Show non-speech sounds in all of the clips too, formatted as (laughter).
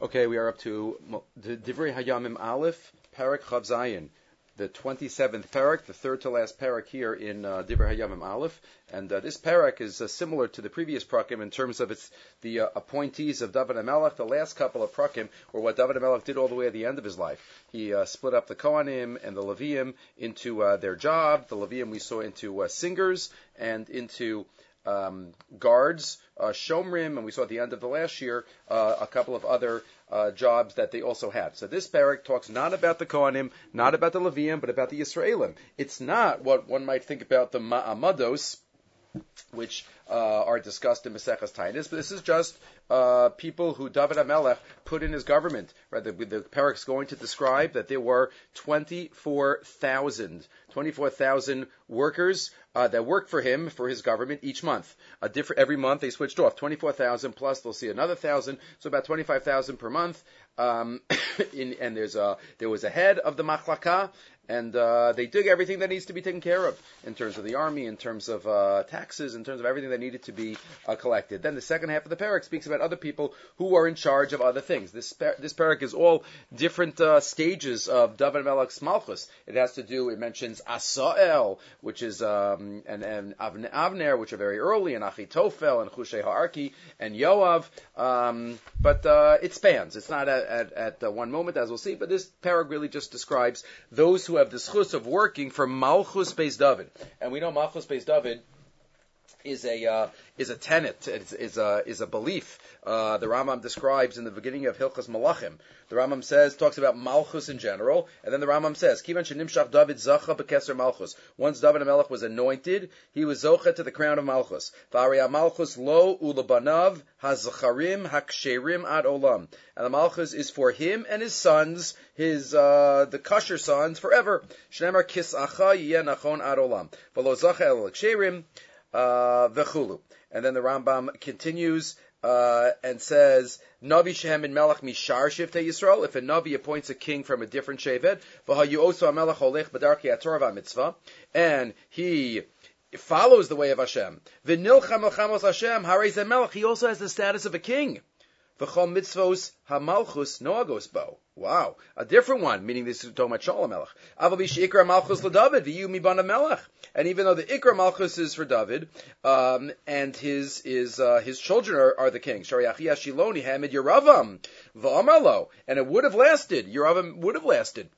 Okay, we are up to the Divrei Hayamim Aleph, Parak Chav Zayin, the 27th parak, the third to last parak here in uh, Divrei Hayamim Aleph. And uh, this parak is uh, similar to the previous prakim in terms of its the uh, appointees of David Melech. The last couple of prakim were what David Melech did all the way at the end of his life. He uh, split up the Kohanim and the Levium into uh, their job. The Levium we saw into uh, singers and into um, guards, uh, Shomrim, and we saw at the end of the last year uh, a couple of other uh, jobs that they also had. So this parak talks not about the Kohanim, not about the Levium, but about the Israelim. It's not what one might think about the Ma'amados, which uh, are discussed in Maseches Tainis, but this is just uh, people who David Amelech put in his government. Right, the, the is going to describe that there were 24,000 24,000 workers uh, that worked for him for his government each month. A different every month they switched off 24,000 plus they'll see another thousand, so about 25,000 per month. Um, (coughs) in, and there's a there was a head of the machlaka, and uh, they took everything that needs to be taken care of in terms of the army, in terms of uh, taxes, in terms of everything that needed to be uh, collected. Then the second half of the parak speaks about other people who are in charge of other things. This this parak is all different uh, stages of David Melech's malchus. It has to do. It mentions Asael, which is um, and, and Avner, which are very early, and Achitofel and Hushai Ha'arki and Yoav. Um, but uh, it spans. It's not at, at, at one moment, as we'll see. But this parak really just describes those who have the schus of working for Malchus Beis David. And we know Malchus Beis David is a uh, is a tenet, is, is a is a belief. Uh, the Rambam describes in the beginning of Hilchas Malachim. The Rambam says talks about Malchus in general, and then the Rambam says Kivan David zacha bekeser Malchus. Once David Melech was anointed, he was zocha to the crown of Malchus. V'aria Malchus lo ulabanav hazacharim haksherim ad olam. And the Malchus is for him and his sons, his uh, the kosher sons forever. Shnemar kisacha yeh nachon ad olam. V'lo zacha el ksherim uh, v'chulu. And then the Rambam continues uh, and says, Navi Shehem in Melech Mishar Shivte Yisrael, if a Navi appoints a king from a different Shevet, V'hayu also Melech Holech B'darki HaTorah Mitzvah, and he follows the way of Hashem. V'nilcham Elchamos Hashem, Harei Melech, he also has the status of a king. V'chol mitzvos hamalchus noagos bo. Wow, a different one, meaning this is talking about Shalom Melech. Avabi ikra malchus v'yu mibana Melech. And even though the ikra malchus is for David, um, and his his uh, his children are, are the kings. Shariachia Shiloni Hamid Yeravam v'amarlo, and it would have lasted. Yeravam would have lasted.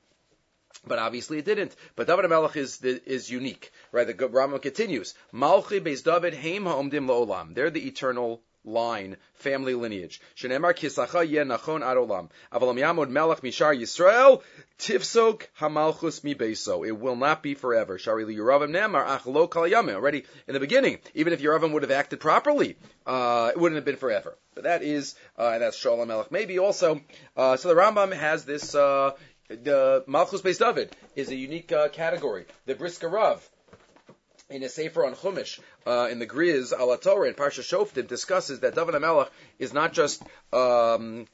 But obviously it didn't. But David Melech is is unique, right? The Rambam continues. Malchi Beis David Heim Ha'omdim. They're the eternal line, family lineage. Shenemar kisacha yen nachon adolam. Avalam yamod melech mishar Yisrael tifsok hamalchus mi beso. It will not be forever. Shari li Yeravim nemar kal Already in the beginning, even if Yeravim would have acted properly, uh, it wouldn't have been forever. But that is, uh, and that's Shalom Melech. Maybe also, uh, so the Rambam has this, uh, the Malchus Beis David is a unique uh, category. The Brisker Rav, in a Sefer on Chumash, uh, in the Griz Ala Torah in Parsha Shoftim discusses that David HaMelech is not just um,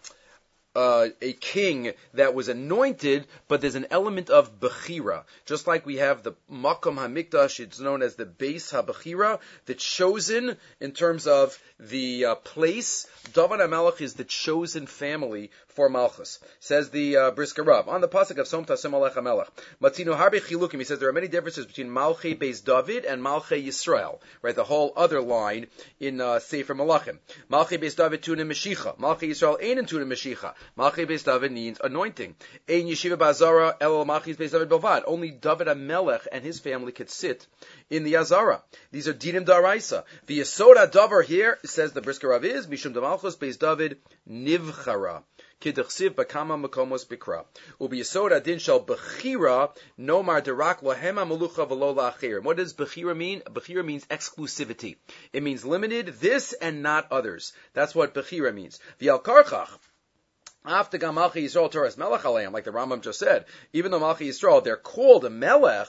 uh, a king that was anointed, but there's an element of Bechira. Just like we have the Makom HaMikdash, it's known as the Beis HaBechira, the chosen in terms of the uh, place. David HaMelech is the chosen family for Malchus. Says the uh, Brisker Rav. On the Pasuk of Som Tasim Alech HaMelech. Matino Harbe Chilukim, he says there are many differences between Malchi Beis David and Malchi Yisrael. Right, the whole other line in uh, Sefer Malachim. Malchi Beis David Tuna Meshicha. Malchi Yisrael Ein Tuna Meshicha. Malchi Beis David needs anointing. Ein Yeshiva Bazara El Malchi Beis David Bovad. Only David Amelech and his family could sit in the Azara. These are Dinim Daraisa. The Yasoda Davar here, says the Brisker Rav is, Mishum Damalchus Beis David Nivchara. What does bechira mean? Bechira means exclusivity. It means limited, this and not others. That's what bechira means. V'al karchach. After Malchi Yisrael Torres Melech Aleim, like the Rambam just said, even though Malchi Yisrael, they're called a Melech,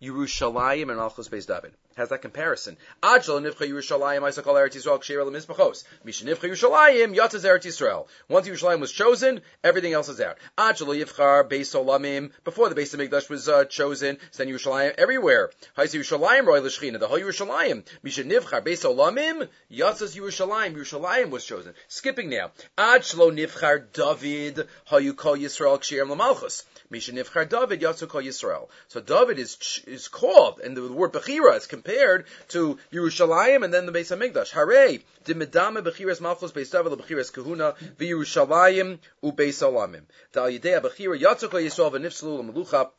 Yerushalayim and Malchus Beis David. has that comparison. Ajal nivcha Yerushalayim Isakal Eretz Yisrael Ksher Lemizbachos. Misha nivcha Yerushalayim Yatzaz Eretz Yisrael. Once Yerushalayim was chosen, everything else is out. Ajal Yivchar Beis Olamim. Before the base of Mikdash was uh, chosen, then Yerushalayim everywhere. Haisi Yerushalayim Roy L'Shchina. The whole Yerushalayim. Misha nivchar Beis Olamim Yatzaz Yerushalayim. Yerushalayim was chosen. Skipping now. Ajlo nivchar David Hayu Kol Yisrael Ksher Lamalchus. Misha nivchar David Yatzu Yisrael. So David is is called, and the word Bechira is compared to Yerushalayim and then the Beis Hamikdash. Hare, de medame Bechiras Malchus Beis David Bechiras Kahuna v'Yerushalayim uBeis Olamim. Dal Yidei Bechira Yatzu Yisrael v'Nifslu L'Melucha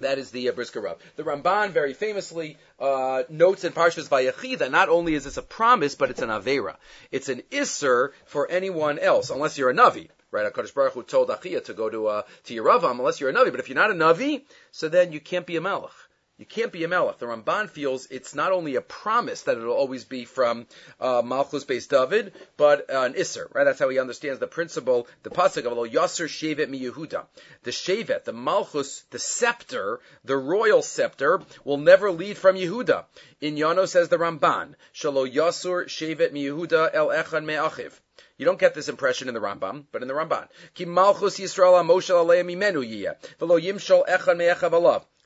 that is the uh, Brisker Rav. The Ramban very famously uh, notes in Parshas Vayechi that not only is this a promise, but it's an avera. It's an isser for anyone else, unless you're a navi. Right? Hakadosh Baruch Hu told Achia to go to uh, to Yeravam unless you're a navi. But if you're not a navi, so then you can't be a melech. You can't be a melech. The Ramban feels it's not only a promise that it'll always be from uh, Malchus Beis David, but uh, an Isser, right? That's how he understands the principle, the pasuk of Yasser Shevet Mi Yehuda. The Shevet, the Malchus, the scepter, the royal scepter, will never lead from Yehuda. In Yano says the Ramban, Shalo Yasur Shevet Mi Yehuda El Echan Me'achiv. You don't get this impression in the Rambam, but in the Ramban.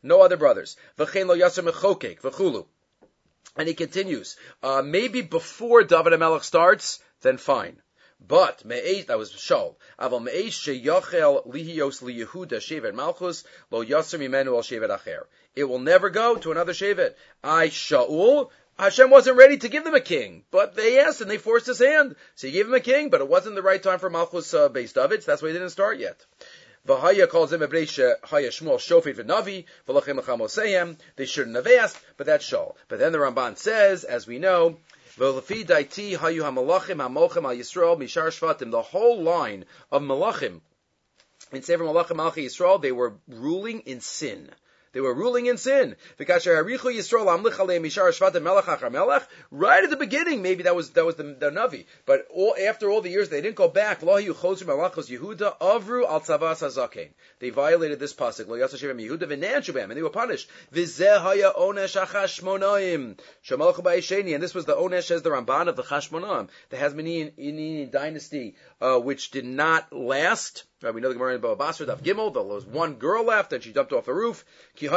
No other brothers. And he continues, uh, maybe before David HaMelech starts, then fine. But me'ez that was Shaul. Sheyachel lihios liyehuda shevet malchus lo yasser mimenu al shevet acher. It will never go to another shevet. I Shaul. Hashem wasn't ready to give them a king, but they asked and they forced his hand. So he gave him a king, but it wasn't the right time for Malchus uh, based David. So that's why he didn't start yet. V'haya calls him Ebreisha Haya Shmuel Shofet v'Navi v'lachem l'chamoseim. They shouldn't have asked, but that's Shol. But then the Ramban says, as we know, V'lefi daiti hayu hamalachim hamochem al mishar shvatim. The whole line of malachim in Sefer Malachim Malchi Yisrael, they were ruling in sin. They were ruling in sin. Right at the beginning, maybe that was that was the, the Navi. But all, after all the years, they didn't go back. They violated this pasuk. And they were punished. And this was the onesh as the Ramban of the Chashmonaim, the Hasmonean dynasty, uh, which did not last. Right, we know the Gemara in Basra, Daf Gimel, there was one girl left and she jumped off the roof. They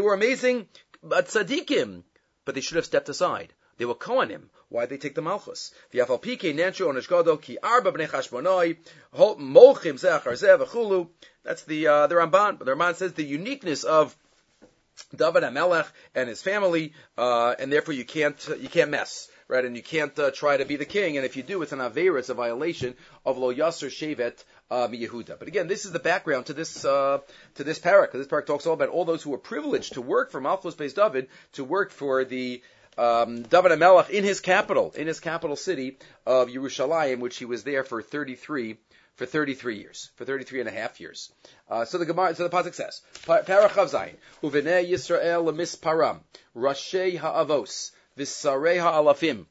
were amazing but tzaddikim, but they should have stepped aside. They were Kohanim. Why did they take the Malchus? That's the, uh, the Ramban. But the Ramban says the uniqueness of David HaMelech and his family, uh, and therefore you can't, you can't mess right? And you can't uh, try to be the king. And if you do, it's an avera, it's a violation of lo yasser shevet um, Yehuda. But again, this is the background to this uh, to this parak. This parak talks all about all those who were privileged to work for Malchus Beis David, to work for the um, David HaMelech in his capital, in his capital city of Yerushalayim, which he was there for 33 for 33 years, for 33 and a half years. Uh, so the Gemara, so the pasuk says, Parachav Zayin, Uvenei Yisrael Param, Rashi Ha'avos, Visarei Ha'alafim,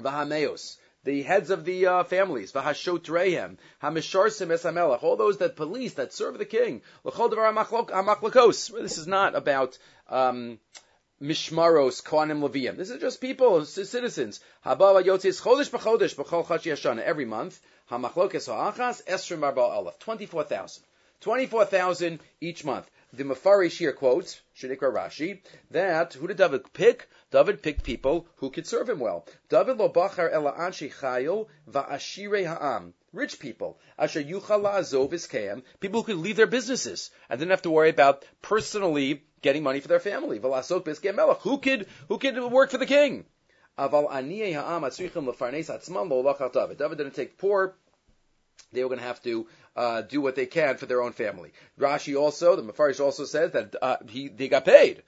Vahameos, the heads of the uh, families, Vahashotrehem, Hamisharsim Esamelech, all those that police, that serve the king, L'chol Devar HaMachlokos. This is not about, um, Mishmaros, Kohanim Levium. This is just people, citizens. Habava Yotzis Chodesh B'Chodesh B'Chol Hashana. Every month. Hamachlokes Ha'achas Esrim Arba Aleph. 24,000. 24,000 each month. The Mafarish here quotes, Shadikra Rashi, that who did David pick? David picked people who could serve him well. David lo bachar ela anshi chayo va'ashire ha'am. Rich people. Asher yuchal la'azov iskeim. People who could leave their businesses and didn't have to worry about personally getting money for their family. V'lasot biskeim melech. Who could, who could work for the king? David didn't take poor they were going to have to uh, do what they can for their own family. Rashi also, the Mefarish also says that uh, he they got paid.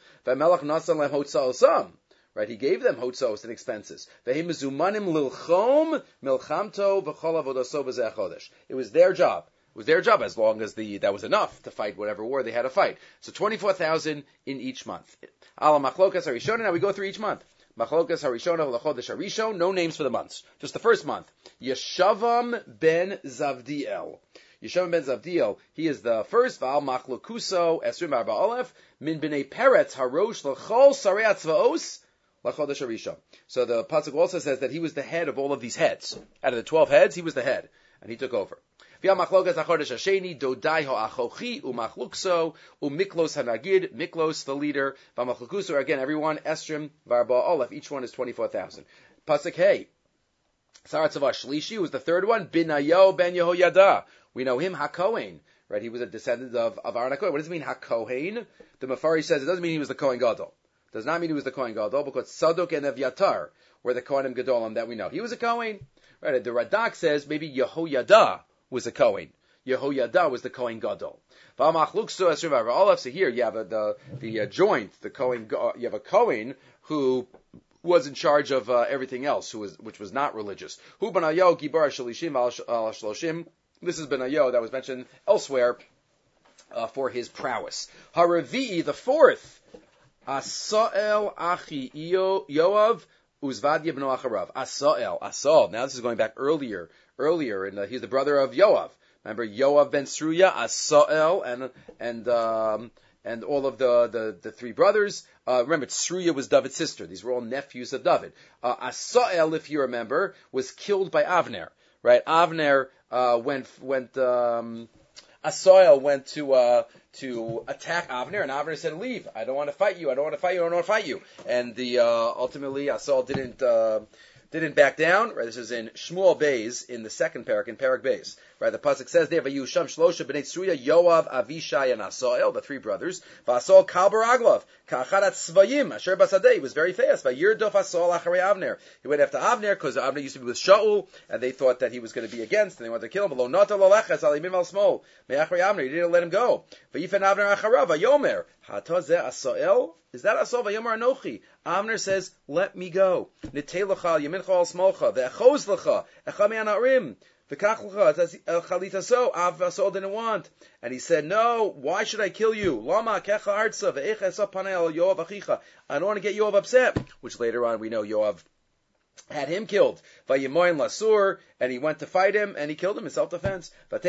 Right, he gave them hotzos and expenses. It was their job. It was their job as long as the that was enough to fight whatever war they had to fight. So twenty four thousand in each month. Now we go through each month. Machlokas Harishona Lachodesh Harishon, no names for the months. Just the first month. Yeshavam ben Zavdiel. Yeshua ben Zavdiel, he is the first. Val Machlukuso Esrim Arba Aleph Min Bnei Peretz Harosh L'Chol Sarei Atzvaos. So the pasuk also says that he was the head of all of these heads. Out of the twelve heads, he was the head, and he took over. Umiklos Hanagid Miklos the leader Vamachlukuso again everyone Estrim Varba Olaf each one is twenty four thousand. Pasuk Hey Saratzavah Shlishi was the third one Binayo Ben Yehoyada we know him Hakohen right he was a descendant of of Aaron Hakohen. What does it mean Hakohen? The Mafari says it doesn't mean he was the Kohen Gadol. Does not mean he was the Kohen Gadol because Sadok and Evyatar were the Kohenim Gadolim that we know. He was a Kohen. Right, the Radak says maybe Yehoyada was a Kohen. Yehoyada was the Kohen Gadol. So here you have a, the the uh, joint, the Kohen. You have a Kohen who was in charge of uh, everything else, who was which was not religious. Hu benayo gibar shalishim al. This is benayo that was mentioned elsewhere uh, for his prowess. Haravi, the fourth, Asael achi Yoav uzvadia b'no acharav. Asael, Asael. Now this is going back earlier earlier, and uh, he's the brother of Yoav. Remember Yoav ben Sruya, Asael, and and um, and all of the the, the three brothers. Uh, remember, Sruya was David's sister. These were all nephews of David. Uh, Asael, if you remember, was killed by Avner. Right? Avner uh, went went. Um, Asael went to uh, to attack Avner, and Avner said, "Leave! I don't want to fight you. I don't want to fight you. I don't want to fight you." And the uh, ultimately Asael didn't uh, didn't back down. Right, this is in Shmuel Bays in the second parak in Parak Bays. Right, the pasuk says there, "Vayusham shlosha b'nei Tzuya, Yoav, Avishai, and Asael, the three brothers. V'Asael kal baraglov, ka'acharat tzvayim, asher basadei. He was very fast. Vayirdof Asael acharei Avner. He went after Avner because Avner used to be with Shaul, and they thought that he was going to be against, and they wanted to kill him. Lo nata lolechas alimim al smol me'acharei Avner. He didn't let him go. Vayifan Avner acharav, Vayomer hatazeh Asael. Is that Asael Vayomer Anochi? Avner says, "Let me go." Nitei l'cha yamincha al smolcha ve'echoz l'cha echa me'anarim. Avasol didn't want, and he said, "No, why should I kill you? Lama kecha artsa Yoav achicha. I don't want to get Yoav upset." Which later on we know Yoav had him killed. Vayimoin lasur, and he went to fight him, and he killed him in self-defense. And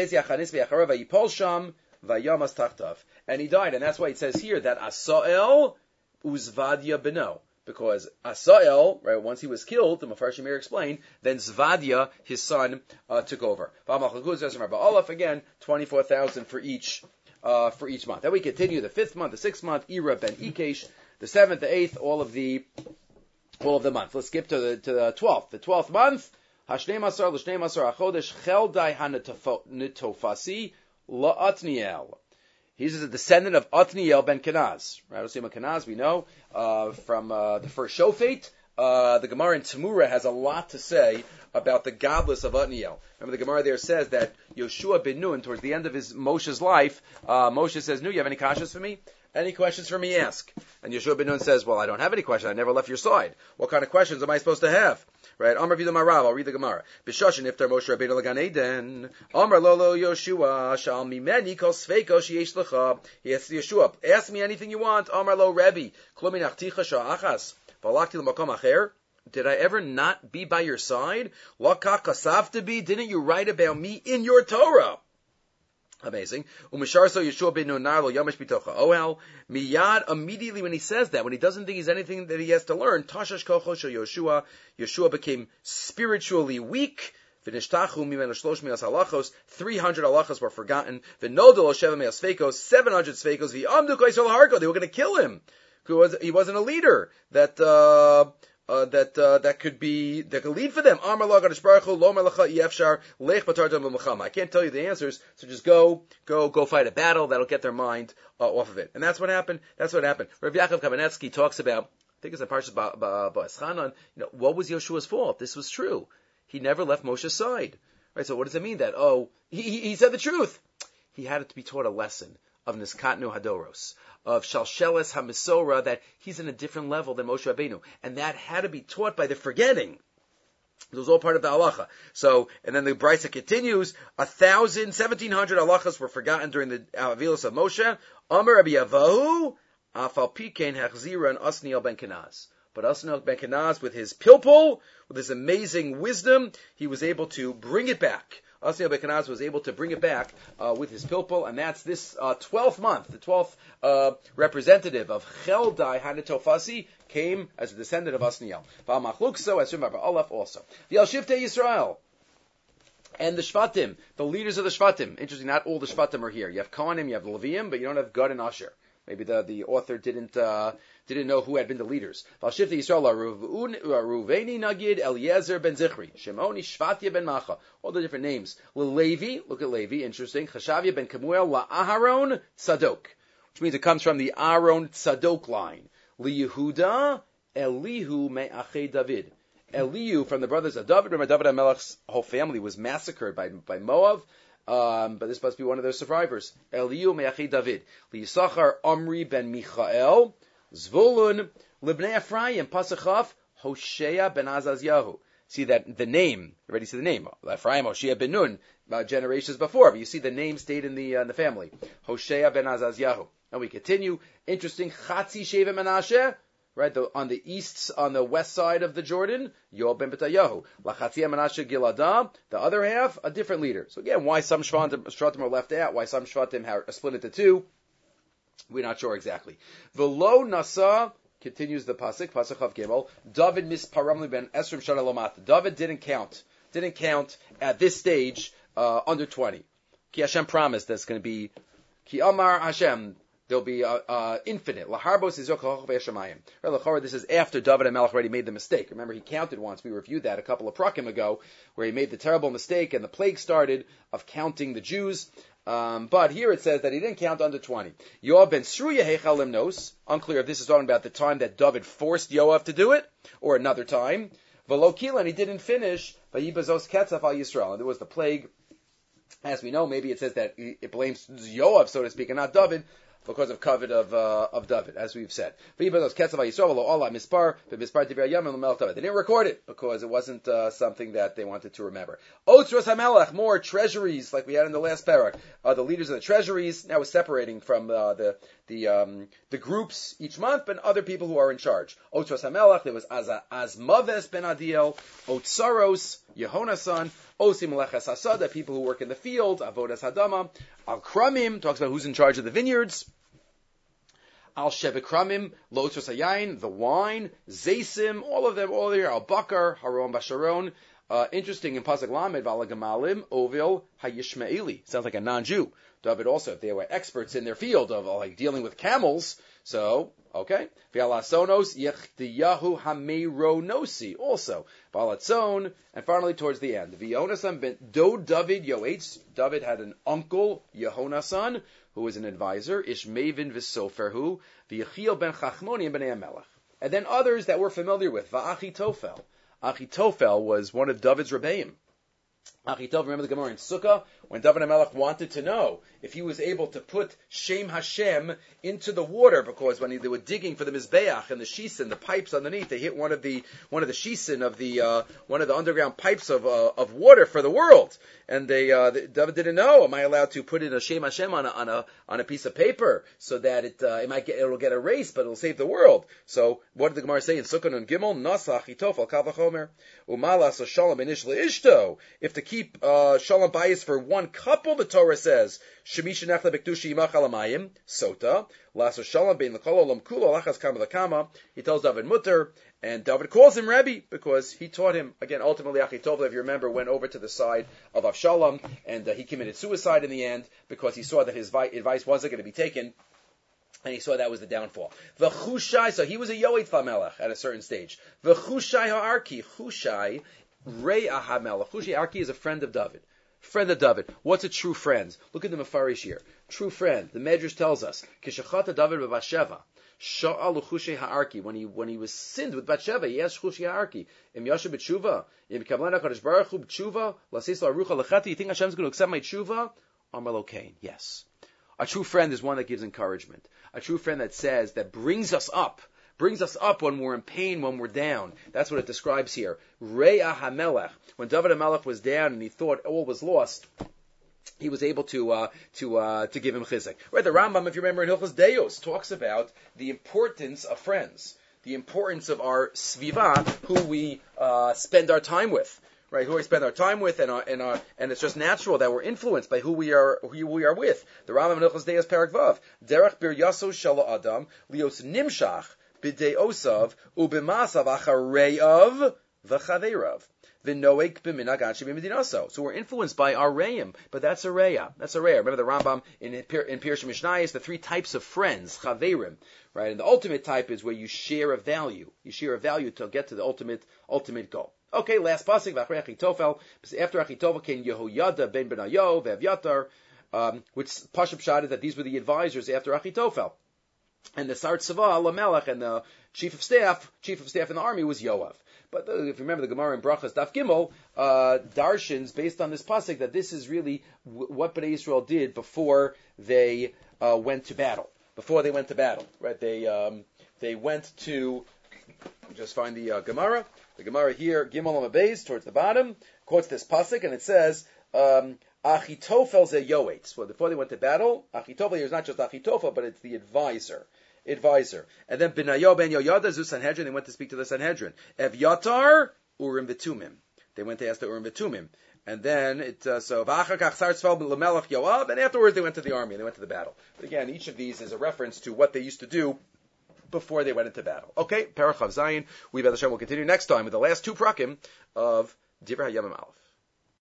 he died. And that's why it says here that Asael uzvadia beno because Asael, right, once he was killed, the Mepharshim here explained, then Zvadia, his son, uh, took over. Again, 24,000 for each, uh, for each month. Then we continue the fifth month, the sixth month, Ira ben Ikesh, the seventh, the eighth, all of the, all of the month. Let's skip to the, to the twelfth. The twelfth month, Hashneim Asar, L'Shneim Asar HaChodesh, Cheldai HaNitofasi, La'atniel. He's a descendant of Othniel ben Kenaz. Right? Osima Kenaz, we know uh, from uh, the first Shofet. Uh, the Gemara in Tamura has a lot to say about the gadlus of Othniel. Remember, the Gemara there says that Yoshua ben Nun, towards the end of his Moshe's life, uh, Moshe says, "Nu, you have any questions for me? Any questions for me? Ask." And Yeshua ben Nun says, "Well, I don't have any questions. I never left your side. What kind of questions am I supposed to have?" Right? Amar Vidam Marav, I'll read the Gemara. Bishoshin iftar Moshe Rabbeinu Lagan Eden. Amar Lolo Yoshua, Shal Mimeni Kol Sveiko Sheyesh Lecha. He asks Yeshua, ask me anything you want. Amar Lo Rebbe, Klumi Nachticha Sha'achas. Valakti L'makom Acher. Did I ever not be by your side? Lakak to be? Didn't you write about me in your Torah? Amazing. Umisharso Yeshua ben Nunar lo Yamish bitocha ohel. Miyad, immediately when he says that, when he doesn't think he's anything that he has to learn, Tashash kocho Yeshua, Yeshua became spiritually weak. V'nishtachu mimenu shlosh mias halachos. Three hundred halachos were forgotten. V'nodel sheva mias feikos. Seven hundred feikos. V'amdu kaisol harko. They were going to kill him. He wasn't a leader. That, uh, uh, that uh, that could be that could lead for them. I can't tell you the answers, so just go go go fight a battle. That'll get their mind uh, off of it, and that's what happened. That's what happened. Rav Yaakov Kamenetsky talks about. I think it's in Parshas Ba'eschanan. You know, what was Yeshua's fault? This was true. He never left Moshe's side. Right. So what does it mean that oh he he said the truth? He had to be taught a lesson of Niskatnu Hadoros, of Shalsheles HaMisora, that he's in a different level than Moshe Rabbeinu. And that had to be taught by the forgetting. It was all part of the halacha. So, and then the brisa continues, a thousand, seventeen hundred halachas were forgotten during the Avilos of Moshe. Amar Rabbi Yavahu, Afal Pikein Hechzira and Asniel ben Kenaz. But Asniel ben Kenaz, with his pilpul, with his amazing wisdom, he was able to bring it back Asniel Bekanaz was able to bring it back uh, with his pilpul, and that's this uh, 12th month, the 12th uh, representative of Cheldai Hanatofasi came as a descendant of Asniel. Va'amachlukso, as Shemar Ba'alaf also. The Al Shifte Yisrael, and the Shvatim, the leaders of the Shvatim. Interesting, not all the Shvatim are here. You have Kohanim, you have Levium, but you don't have Gad and Asher. Maybe the, the author didn't uh, didn't know who had been the leaders. Valshifti Yisrael Ruveni Nagid Eliezer ben Zichri Shimoni Shvatya ben Macha. All the different names. Levi, look at Levi, interesting. Chashavia ben Kemuel La Aharon Tzadok, which means it comes from the Aaron Tzadok line. Li Yehuda Elihu Me'achei David. Elihu from the brothers of David. Remember, David HaMelech's whole family was massacred by, by Moab. Um, but this must be one of their survivors. Eliu Me'achi David. Yisachar Omri ben Michael. Zvulun Libnei Ephraim. Pasachaf Hoshea ben Azazyahu. See that the name, already see the name, Ephraim, Hoshea ben Nun, uh, generations before, but you see the name stayed in the, uh, in the family. Hoshea ben Azazyahu. And we continue. Interesting. Chatzi Sheva Menashe right? The, on the east, on the west side of the Jordan, Yoel ben Betayahu. Lachatzia Menashe Gilada, the other half, a different leader. So again, why some Shvatim are left out, why some Shvatim are split into two, we're not sure exactly. Velo Nasa, continues the pasuk, pasuk of Gimel, David misparamli ben Esrim Shana David didn't count, didn't count at this stage, uh, under 20. Ki Hashem promised that's going to be, Ki Amar Hashem, there'll be uh, uh, infinite. Laharbos is This is after David and Melech already made the mistake. Remember, he counted once. We reviewed that a couple of prakim ago, where he made the terrible mistake, and the plague started of counting the Jews. Um, but here it says that he didn't count under 20. Yoav ben Sruya Hechalimnos. Unclear if this is talking about the time that David forced Yoav to do it, or another time. Velokila, and he didn't finish. Vayibazos Ketzaf al Yisrael. And there was the plague as we know, maybe it says that it blames Yoav, so to speak, and not David, because of covet of uh, of David, as we've said. They didn't record it because it wasn't uh, something that they wanted to remember. Otzros Hamelech, more treasuries, like we had in the last parak. Uh, the leaders of the treasuries now is separating from uh, the the um, the groups each month, but other people who are in charge. Otzros Hamelech, there was Azmaves ben Adiel, Otsaros, Yehonasan, Osim Meleches Hasada, people who work in the field, Avodas Hadama, Al Kramim, talks about who's in charge of the vineyards. Al Shebekramim, Lotus Hayayin, the wine, Zaysim, all of them, all here, Al Bakar, Haron Basharon. Uh, interesting in Pasuk Lamed, Valagamalim, Ovil, Hayishmaeli. Sounds like a non-Jew. David also, if they were experts in their field of uh, like dealing with camels, so, okay. Vialasonos, Yechdiyahu Hameronosi, also. Balatzon, and finally towards the end. Vionasan ben Do David Yoetz. David had an uncle, Yehonasan, who was an advisor, Ishmavin Visoferhu, V'Yechiel ben Chachmoni ben Amelech. And then others that we're familiar with, Va'achitofel. Achitofel was one of David's rebbeim. Achitov, remember the Gemara in Sukkah, when David HaMelech wanted to know if he was able to put Shem Hashem into the water, because when they were digging for the Mizbeach and the Shisin, the pipes underneath, they hit one of the, one of the Shisin of the, uh, one of the underground pipes of, uh, of water for the world. And they, uh, David didn't know, am I allowed to put in a Shem Hashem on a, on a, on a piece of paper so that it, uh, it might get, it'll get erased, but it'll save the world. So, what did the Gemara say in Sukkah and Gimel? Nasa Achitofel Kavachomer. Umala so Shalom Ishto. If to keep, uh, Shalom bias for one couple, the Torah says, Shemisha Nechla Bektushi Yimach Sota, Lasso Shalom Bein Lakol Olam Kulo Lachas Kama. He tells David Mutter, and David calls him Rebbe because he taught him, again, ultimately Achitov, if you remember, went over to the side of Avshalom, and uh, he committed suicide in the end because he saw that his advice wasn't going to be taken and he saw that was the downfall. V'chushai, so he was a Yoet Melech at a certain stage. V'chushai ha'arki, Chushai, Rei Ahamelech. Chushai Arki is a friend of David. Friend of David. What's a true friend? Look at the Mefarish here. True friend. The Medrash tells us, Kishachata David b'Basheva. Sha'al Chushe Ha'arki. When he, when he was sinned with Bathsheba, he asked Chushe Ha'arki, Im Yasha b'tshuva, Im Kavlana Kadosh Baruch Hu b'tshuva, Lasis La'arucha Lechati, you think Hashem's going to accept my tshuva? Amar Yes. A true friend is one that gives encouragement. A true friend that says, that brings us up brings us up when we're in pain, when we're down. That's what it describes here. Re'ah HaMelech. When David HaMelech was down and he thought all was lost, he was able to uh, to uh, to give him chizuk. Right, the Rambam, if you remember in Hilchos Deos, talks about the importance of friends, the importance of our sviva, who we uh, spend our time with. right? Who we spend our time with, and our, and our, and it's just natural that we're influenced by who we are, who we are with. The Rambam Nechlas Deis Perak Vav, Derech Bir Shala Adam, Lios Nimshach, Achareyav. So we're influenced by our reim, but that's a reya. That's a reya. Remember the Rambam in, in Pirush Mishnayis, the three types of friends, chaverim, right? And the ultimate type is where you share a value. You share a value to get to the ultimate, ultimate goal. Okay, last pasuk, v'achrei Achitofel. After Achitofel came Yehoyada ben Benayo, V'Evyatar, um, which Pashup shot is that these were the advisors after Achitofel. And the Sar Tzava, Lamelech, and the chief of staff, chief of staff in the army was Yoav. But uh, if you remember the Gemara in Brachas Daf Gimel, uh, Darshins based on this pasuk that this is really w- what Bnei Israel did before they uh, went to battle. Before they went to battle, right? They um, they went to just find the uh, Gemara. The Gemara here, Gimel Amabeis, towards the bottom, quotes this pasuk, and it says. Um, Achitofel ze yoetz. Well, before they went to battle, Achitofel is not just Achitofel, but it's the advisor advisor. And then Benayo ben Yoyada zu Sanhedrin, they went to speak to the Sanhedrin. Evyatar, Urim Betumim. They went to ask the Urim Betumim. And then it, uh, so, Yoav, and afterwards they went to the army, and they went to the battle. But again, each of these is a reference to what they used to do before they went into battle. Okay, Parachav Zayin. We, Hashem, will continue next time with the last two prakim of Divrei Hayamim Aleph.